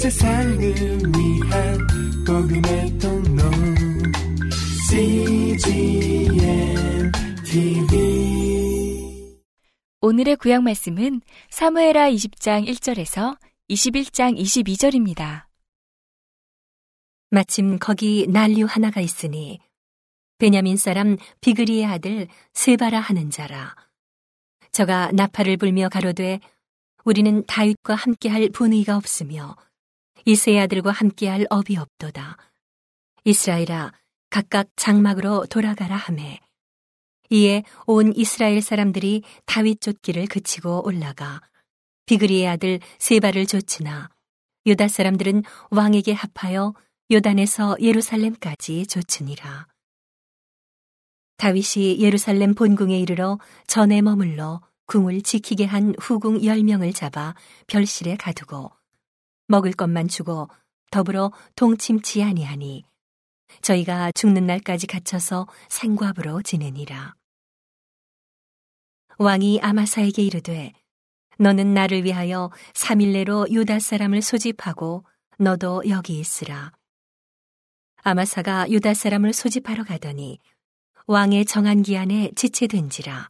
세상을 위한 복음의 통로 CGM TV 오늘의 구약 말씀은 사무에라 20장 1절에서 21장 22절입니다. 마침 거기 난류 하나가 있으니 베냐민 사람 비그리의 아들 세바라 하는 자라. 저가 나팔을 불며 가로되 우리는 다윗과 함께할 분의가 없으며 이세 아들과 함께할 업이 없도다. 이스라엘아 각각 장막으로 돌아가라 하매 이에 온 이스라엘 사람들이 다윗 쫓기를 그치고 올라가 비그리의 아들 세바를 쫓으나 유다 사람들은 왕에게 합하여 요단에서 예루살렘까지 쫓으니라. 다윗이 예루살렘 본궁에 이르러 전에 머물러 궁을 지키게 한 후궁 열명을 잡아 별실에 가두고 먹을 것만 주고 더불어 동침치 아니하니 저희가 죽는 날까지 갇혀서 생과부로 지내니라. 왕이 아마사에게 이르되 너는 나를 위하여 3일 내로 유다 사람을 소집하고 너도 여기 있으라. 아마사가 유다 사람을 소집하러 가더니 왕의 정한 기한에 지체된지라.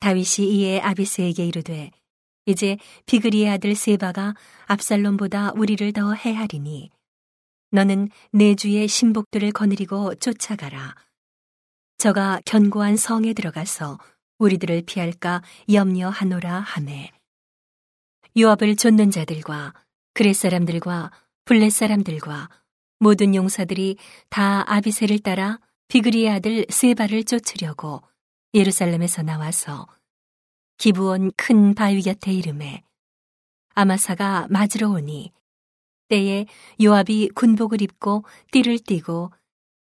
다윗이 이에 아비스에게 이르되 이제 비그리의 아들 세바가 압살롬보다 우리를 더 해하리니 너는 내 주의 신복들을 거느리고 쫓아가라. 저가 견고한 성에 들어가서 우리들을 피할까 염려하노라 하매 요압을 쫓는 자들과 그렛 사람들과 블렛 사람들과 모든 용사들이 다 아비세를 따라 비그리의 아들 세바를 쫓으려고 예루살렘에서 나와서 기부원 큰 바위 곁에 이름에 아마사가 맞으러 오니 때에 요압이 군복을 입고 띠를 띠고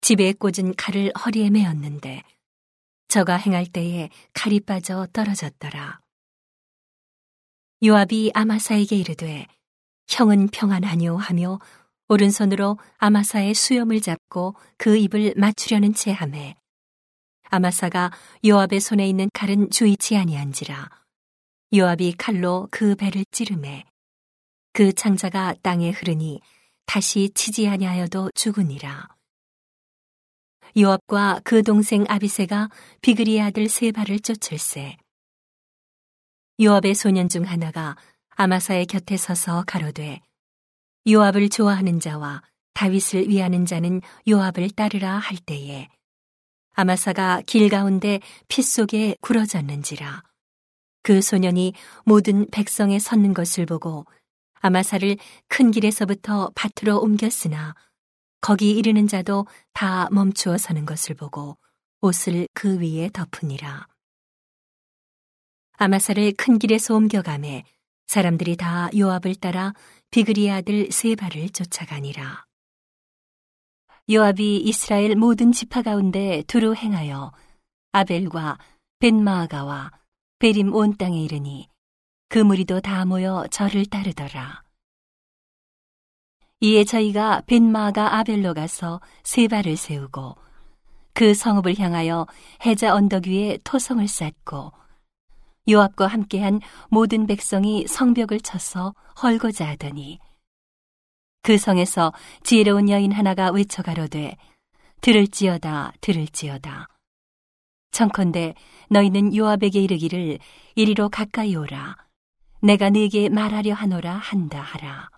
집에 꽂은 칼을 허리에 메었는데 저가 행할 때에 칼이 빠져 떨어졌더라. 요압이 아마사에게 이르되 형은 평안하뇨 하며 오른손으로 아마사의 수염을 잡고 그 입을 맞추려는 채 하매 아마사가 요압의 손에 있는 칼은 주의치 아니한지라 요압이 칼로 그 배를 찌르매 그 창자가 땅에 흐르니 다시 치지 아니하여도 죽으니라. 요압과 그 동생 아비세가 비그리의 아들 세바를 쫓을세. 요압의 소년 중 하나가 아마사의 곁에 서서 가로되 요압을 좋아하는 자와 다윗을 위하는 자는 요압을 따르라 할 때에 아마사가 길 가운데 피 속에 굴어졌는지라 그 소년이 모든 백성에 섰는 것을 보고 아마사를 큰 길에서부터 밭으로 옮겼으나 거기 이르는 자도 다 멈추어 서는 것을 보고 옷을 그 위에 덮으니라. 아마사를 큰 길에서 옮겨가매 사람들이 다 요압을 따라 비그리의 아들 세바를 쫓아가니라. 요압이 이스라엘 모든 지파 가운데 두루 행하여 아벨과 벤마아가와 베림 온 땅에 이르니 그 무리도 다 모여 저를 따르더라. 이에 저희가 벤마아가 아벨로 가서 세바를 세우고 그 성읍을 향하여 해자 언덕 위에 토성을 쌓고 요압과 함께한 모든 백성이 성벽을 쳐서 헐고자 하더니 그 성에서 지혜로운 여인 하나가 외쳐가로되 들을지어다 들을지어다. 청컨대 너희는 요압에게 이르기를 이리로 가까이 오라. 내가 네게 말하려 하노라 한다 하라.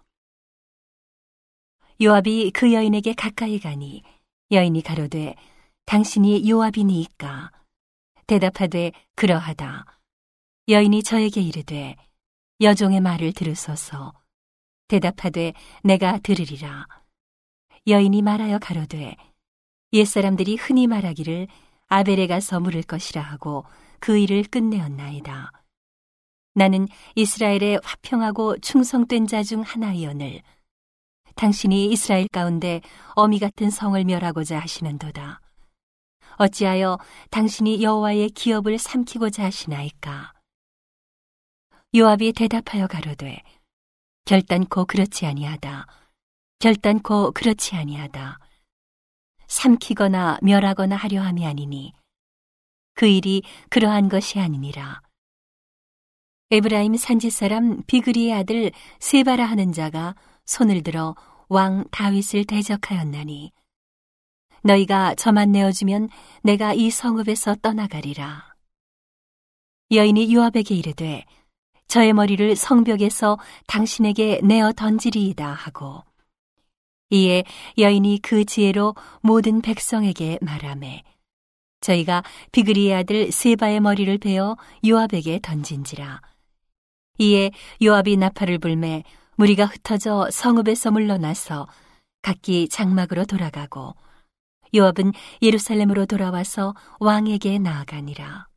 요압이 그 여인에게 가까이 가니 여인이 가로되 당신이 요압이니이까? 대답하되 그러하다. 여인이 저에게 이르되 여종의 말을 들으소서 대답하되 내가 들으리라. 여인이 말하여 가로되 옛사람들이 흔히 말하기를 아벨에 가서 물을 것이라 하고 그 일을 끝내었나이다. 나는 이스라엘의 화평하고 충성된 자 중 하나이오늘 당신이 이스라엘 가운데 어미 같은 성을 멸하고자 하시는도다. 어찌하여 당신이 여호와의 기업을 삼키고자 하시나이까? 요압이 대답하여 가로되 결단코 그렇지 아니하다. 결단코 그렇지 아니하다. 삼키거나 멸하거나 하려 함이 아니니 그 일이 그러한 것이 아니니라. 에브라임 산지 사람 비그리의 아들 세바라 하는 자가 손을 들어 왕 다윗을 대적하였나니 너희가 저만 내어주면 내가 이 성읍에서 떠나가리라. 여인이 요압에게 이르되 저의 머리를 성벽에서 당신에게 내어 던지리이다 하고 이에 여인이 그 지혜로 모든 백성에게 말하매 저희가 비그리의 아들 세바의 머리를 베어 요압에게 던진지라 이에 요압이 나팔을 불매 무리가 흩어져 성읍에서 물러나서 각기 장막으로 돌아가고 요압은 예루살렘으로 돌아와서 왕에게 나아가니라.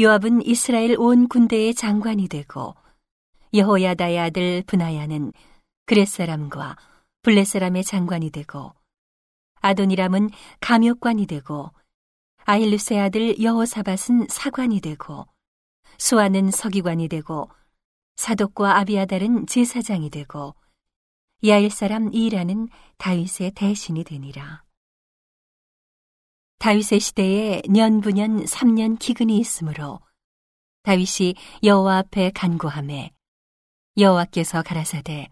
요압은 이스라엘 온 군대의 장관이 되고 여호야다의 아들 브나야는 그렛 사람과 블렛 사람의 장관이 되고 아도니람은 감역관이 되고 아힐루스의 아들 여호사밧은 사관이 되고 수아는 서기관이 되고 사독과 아비아달은 제사장이 되고 야일 사람 이라는 다윗의 대신이 되니라. 다윗의 시대에 년부년 3년 기근이 있으므로 다윗이 여호와 앞에 간구함에 여호와께서 가라사대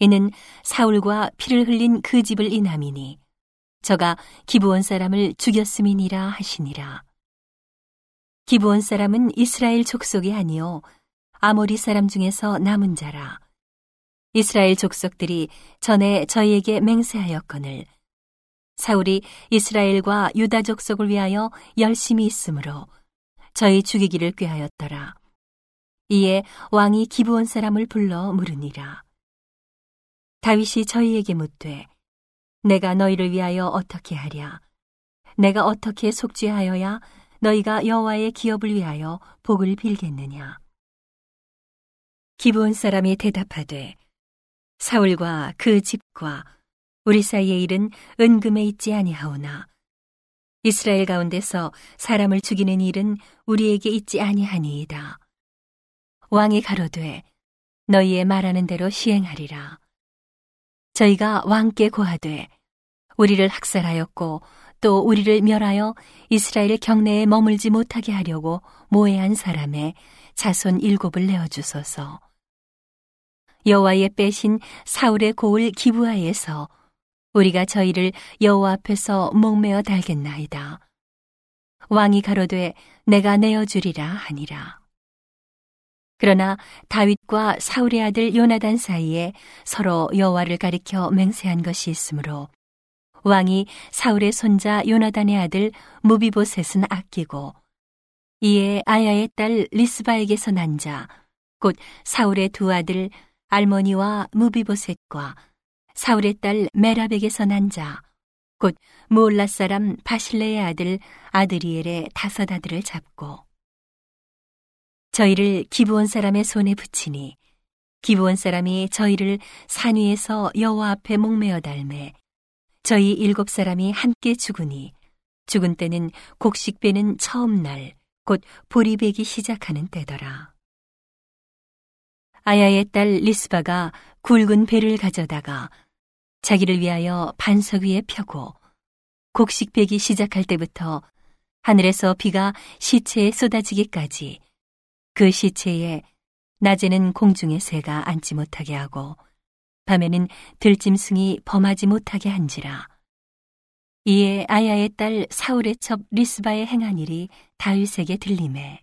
이는 사울과 피를 흘린 그 집을 인함이니 저가 기브온 사람을 죽였음이니라 하시니라. 기브온 사람은 이스라엘 족속이 아니요 아모리 사람 중에서 남은 자라. 이스라엘 족속들이 전에 저희에게 맹세하였거늘 사울이 이스라엘과 유다 족속을 위하여 열심히 있으므로 저희 죽이기를 꾀하였더라. 이에 왕이 기브온 사람을 불러 물으니라. 다윗이 저희에게 묻되 내가 너희를 위하여 어떻게 하랴? 내가 어떻게 속죄하여야 너희가 여호와의 기업을 위하여 복을 빌겠느냐? 기브온 사람이 대답하되 사울과 그 집과 우리 사이의 일은 은금에 있지 아니하오나 이스라엘 가운데서 사람을 죽이는 일은 우리에게 있지 아니하니이다. 왕이 가로되 너희의 말하는 대로 시행하리라. 저희가 왕께 고하되 우리를 학살하였고 또 우리를 멸하여 이스라엘 경내에 머물지 못하게 하려고 모해한 사람의 자손 일곱을 내어 주소서. 여호와의 빼신 사울의 고을 기부하에서 우리가 저희를 여호와 앞에서 목매어 달겠나이다. 왕이 가로되 내가 내어 주리라 하니라. 그러나 다윗과 사울의 아들 요나단 사이에 서로 여호와를 가리켜 맹세한 것이 있으므로 왕이 사울의 손자 요나단의 아들 무비보셋은 아끼고 이에 아야의 딸 리스바에게서 난 자 곧 사울의 두 아들 알머니와 무비보셋과 사울의 딸 메라백에서 난 자, 곧 무올라 사람 바실레의 아들 아드리엘의 다섯 아들을 잡고 저희를 기브온 사람의 손에 붙이니 기브온 사람이 저희를 산 위에서 여호와 앞에 목매어 달매 저희 일곱 사람이 함께 죽으니 죽은 때는 곡식 배는 처음 날 곧 보리 배기 시작하는 때더라. 아야의 딸 리스바가 굵은 배를 가져다가 자기를 위하여 반석 위에 펴고 곡식 배기 시작할 때부터 하늘에서 비가 시체에 쏟아지기까지 그 시체에 낮에는 공중의 새가 앉지 못하게 하고 밤에는 들짐승이 범하지 못하게 한지라. 이에 아야의 딸 사울의 첩 리스바의 행한 일이 다윗에게 들림에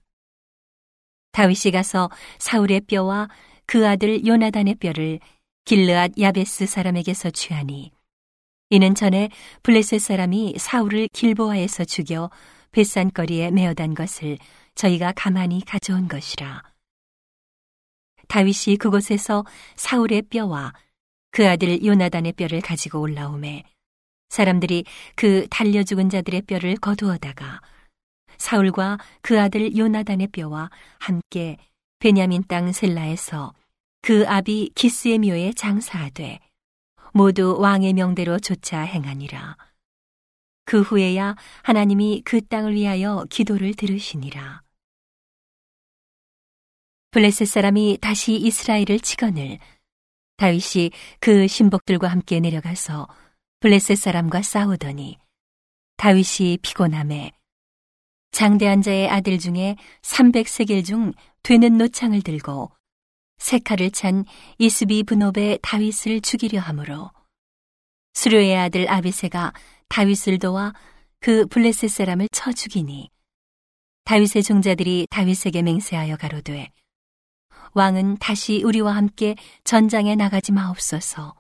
다윗이 가서 사울의 뼈와 그 아들 요나단의 뼈를 길르앗 야베스 사람에게서 취하니 이는 전에 블레셋 사람이 사울을 길보아에서 죽여 뱃산거리에 메어단 것을 저희가 가만히 가져온 것이라. 다윗이 그곳에서 사울의 뼈와 그 아들 요나단의 뼈를 가지고 올라오매 사람들이 그 달려 죽은 자들의 뼈를 거두어다가 사울과 그 아들 요나단의 뼈와 함께 베냐민 땅 셀라에서 그 아비 기스의 묘에 장사하되 모두 왕의 명대로 조차 행하니라. 그 후에야 하나님이 그 땅을 위하여 기도를 들으시니라. 블레셋 사람이 다시 이스라엘을 치거늘 다윗이 그 신복들과 함께 내려가서 블레셋 사람과 싸우더니 다윗이 피곤함에 장대한 자의 아들 중에 300세겔 중 되는 노창을 들고 세 칼을 찬 이스비 분업의 다윗을 죽이려 하므로. 수료의 아들 아비세가 다윗을 도와 그 블레셋 사람을 쳐 죽이니 다윗의 종자들이 다윗에게 맹세하여 가로되 왕은 다시 우리와 함께 전장에 나가지 마옵소서.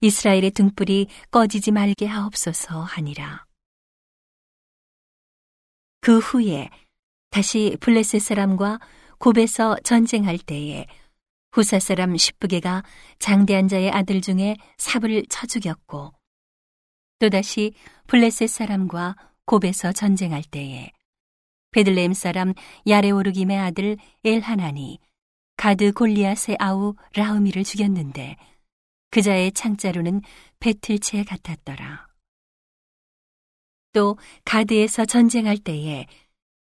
이스라엘의 등불이 꺼지지 말게 하옵소서 하니라. 그 후에 다시 블레셋 사람과 곱에서 전쟁할 때에 후사 사람 십부게가 장대한 자의 아들 중에 삽을 쳐 죽였고 또다시 블레셋 사람과 곱에서 전쟁할 때에 베들레헴 사람 야레오르김의 아들 엘하나니 가드 골리앗의 아우 라우미를 죽였는데 그자의 창자루는 배틀채 같았더라. 또 가드에서 전쟁할 때에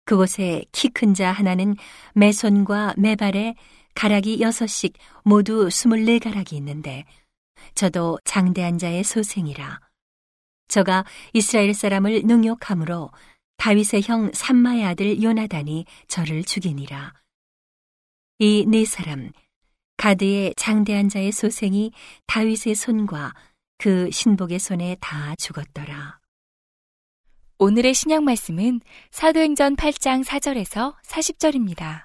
그곳에 키 큰 자 하나는 매손과 매발에 가락이 여섯씩 모두 스물네 가락이 있는데 저도 장대한 자의 소생이라. 저가 이스라엘 사람을 능욕함으로 다윗의 형 삼마의 아들 요나단이 저를 죽이니라. 이 네 사람 가드의 장대한 자의 소생이 다윗의 손과 그 신복의 손에 다 죽었더라. 오늘의 신약 말씀은 사도행전 8장 4절에서 40절입니다.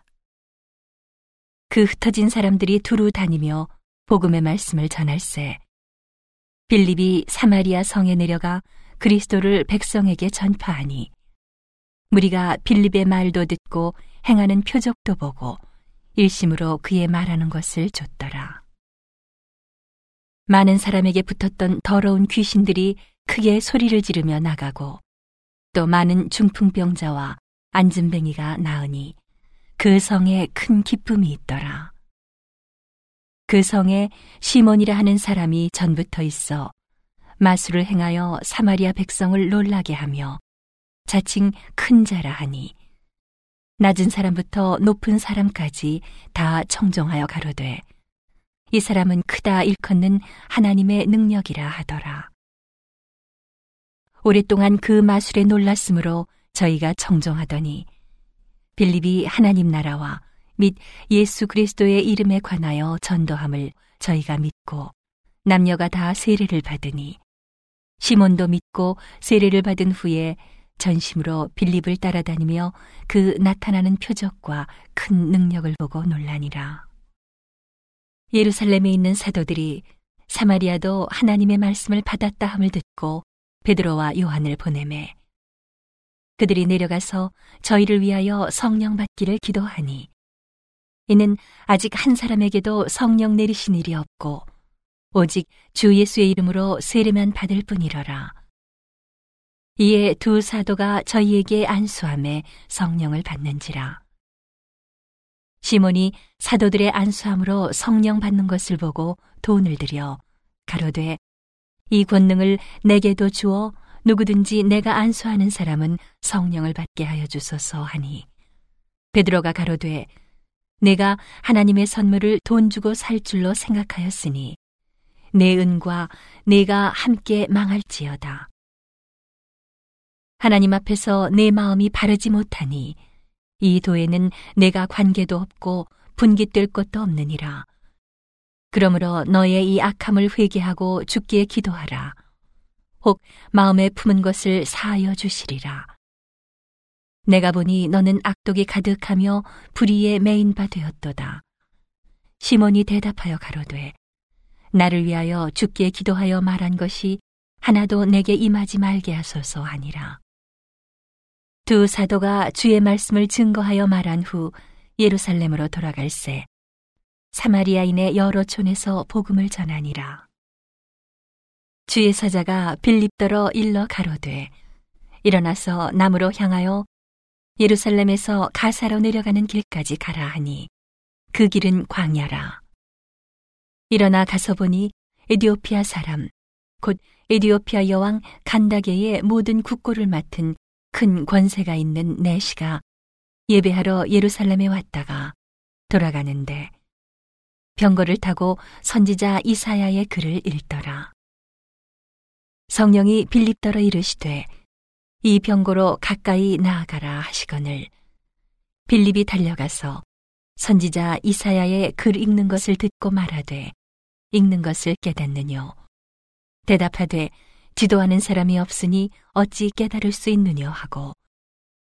그 흩어진 사람들이 두루 다니며 복음의 말씀을 전할세. 빌립이 사마리아 성에 내려가 그리스도를 백성에게 전파하니 무리가 빌립의 말도 듣고 행하는 표적도 보고 일심으로 그의 말하는 것을 줬더라. 많은 사람에게 붙었던 더러운 귀신들이 크게 소리를 지르며 나가고 또 많은 중풍병자와 안진뱅이가 나으니 그 성에 큰 기쁨이 있더라. 그 성에 시몬이라 하는 사람이 전부터 있어 마술을 행하여 사마리아 백성을 놀라게 하며 자칭 큰 자라 하니 낮은 사람부터 높은 사람까지 다 청종하여 가로되 이 사람은 크다 일컫는 하나님의 능력이라 하더라. 오랫동안 그 마술에 놀랐으므로 저희가 청종하더니 빌립이 하나님 나라와 및 예수 그리스도의 이름에 관하여 전도함을 저희가 믿고 남녀가 다 세례를 받으니 시몬도 믿고 세례를 받은 후에 전심으로 빌립을 따라다니며 그 나타나는 표적과 큰 능력을 보고 놀라니라. 예루살렘에 있는 사도들이 사마리아도 하나님의 말씀을 받았다 함을 듣고 베드로와 요한을 보내매 그들이 내려가서 저희를 위하여 성령 받기를 기도하니 이는 아직 한 사람에게도 성령 내리신 일이 없고 오직 주 예수의 이름으로 세례만 받을 뿐이러라. 이에 두 사도가 저희에게 안수함에 성령을 받는지라. 시몬이 사도들의 안수함으로 성령 받는 것을 보고 돈을 들여 가로되 이 권능을 내게도 주어 누구든지 내가 안수하는 사람은 성령을 받게 하여 주소서 하니 베드로가 가로되 내가 하나님의 선물을 돈 주고 살 줄로 생각하였으니 내 은과 내가 함께 망할지어다. 하나님 앞에서 내 마음이 바르지 못하니 이 도에는 내가 관계도 없고 분깃될 것도 없느니라. 그러므로 너의 이 악함을 회개하고 죽기에 기도하라. 혹 마음에 품은 것을 사하여 주시리라. 내가 보니 너는 악독이 가득하며 불의에 매인 바 되었도다. 시몬이 대답하여 가로되 나를 위하여 죽기에 기도하여 말한 것이 하나도 내게 임하지 말게 하소서 하니라. 두 사도가 주의 말씀을 증거하여 말한 후 예루살렘으로 돌아갈새 사마리아인의 여러 촌에서 복음을 전하니라. 주의 사자가 빌립더러 일러 가로되 일어나서 남으로 향하여 예루살렘에서 가사로 내려가는 길까지 가라 하니 그 길은 광야라. 일어나 가서 보니 에디오피아 사람 곧 에디오피아 여왕 간다게의 모든 국고를 맡은 큰 권세가 있는 내시가 예배하러 예루살렘에 왔다가 돌아가는데 병거를 타고 선지자 이사야의 글을 읽더라. 성령이 빌립더러 이르시되 이 병고로 가까이 나아가라 하시거늘 빌립이 달려가서 선지자 이사야의 글 읽는 것을 듣고 말하되 읽는 것을 깨닫느뇨 대답하되 지도하는 사람이 없으니 어찌 깨달을 수 있느뇨 하고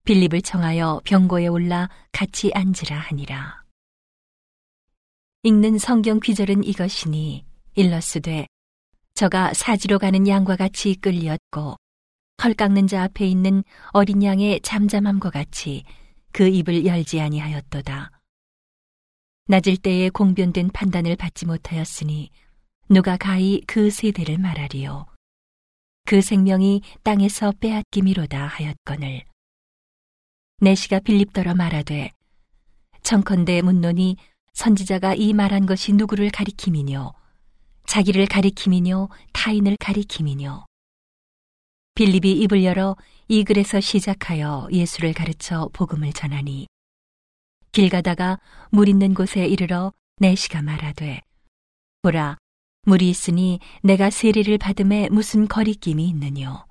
빌립을 청하여 병고에 올라 같이 앉으라 하니라. 읽는 성경 귀절은 이것이니 일러스되 저가 사지로 가는 양과 같이 끌렸고 털 깎는 자 앞에 있는 어린 양의 잠잠함과 같이 그 입을 열지 아니하였도다. 낮을 때에 공변된 판단을 받지 못하였으니 누가 가히 그 세대를 말하리요. 그 생명이 땅에서 빼앗김이로다 하였거늘. 내시가 빌립더러 말하되 청컨대 문론이 선지자가 이 말한 것이 누구를 가리킴이뇨? 자기를 가리킴이뇨? 타인을 가리킴이뇨? 빌립이 입을 열어 이 글에서 시작하여 예수를 가르쳐 복음을 전하니 길 가다가 물 있는 곳에 이르러 내시가 말하되 보라 물이 있으니 내가 세례를 받음에 무슨 거리낌이 있느뇨?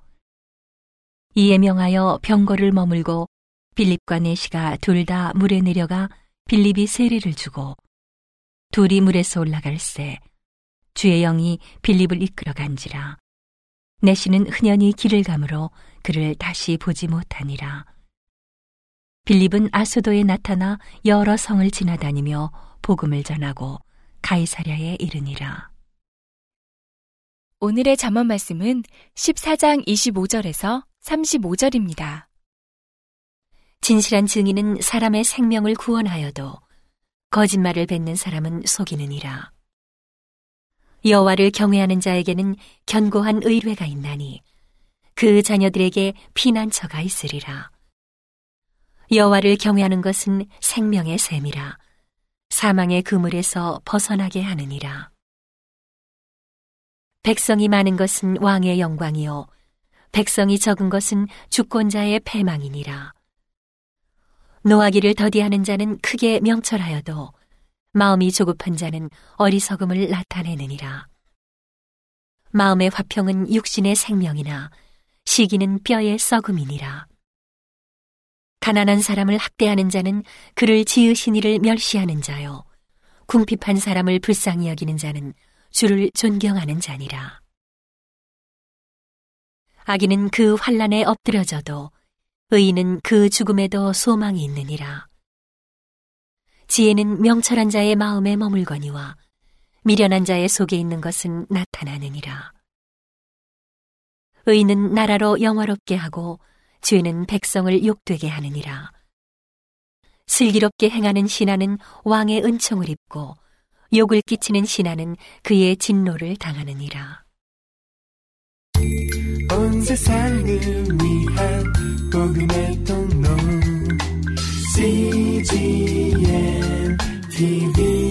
이에 명하여 병거를 머물고 빌립과 내시가 둘 다 물에 내려가 빌립이 세례를 주고 둘이 물에서 올라갈새 주의 영이 빌립을 이끌어 간지라. 내시는 흔연히 길을 가므로 그를 다시 보지 못하니라. 빌립은 아소도에 나타나 여러 성을 지나다니며 복음을 전하고 가이사랴에 이르니라. 오늘의 잠언 말씀은 14장 25절에서 35절입니다. 진실한 증인은 사람의 생명을 구원하여도 거짓말을 뱉는 사람은 속이느니라. 여호와를 경외하는 자에게는 견고한 의뢰가 있나니 그 자녀들에게 피난처가 있으리라. 여호와를 경외하는 것은 생명의 셈이라. 사망의 그물에서 벗어나게 하느니라. 백성이 많은 것은 왕의 영광이요 백성이 적은 것은 주권자의 패망이니라. 노하기를 더디하는 자는 크게 명철하여도 마음이 조급한 자는 어리석음을 나타내느니라. 마음의 화평은 육신의 생명이나 시기는 뼈의 썩음이니라. 가난한 사람을 학대하는 자는 그를 지으신 이를 멸시하는 자요. 궁핍한 사람을 불쌍히 여기는 자는 주를 존경하는 자니라. 아기는 그 환란에 엎드려져도 의인은 그 죽음에도 소망이 있느니라. 지혜는 명철한 자의 마음에 머물거니와 미련한 자의 속에 있는 것은 나타나느니라. 의인은 나라로 영화롭게 하고 죄는 백성을 욕되게 하느니라. 슬기롭게 행하는 신하는 왕의 은총을 입고 욕을 끼치는 신하는 그의 진노를 당하느니라. 복음의 통로 CGM TV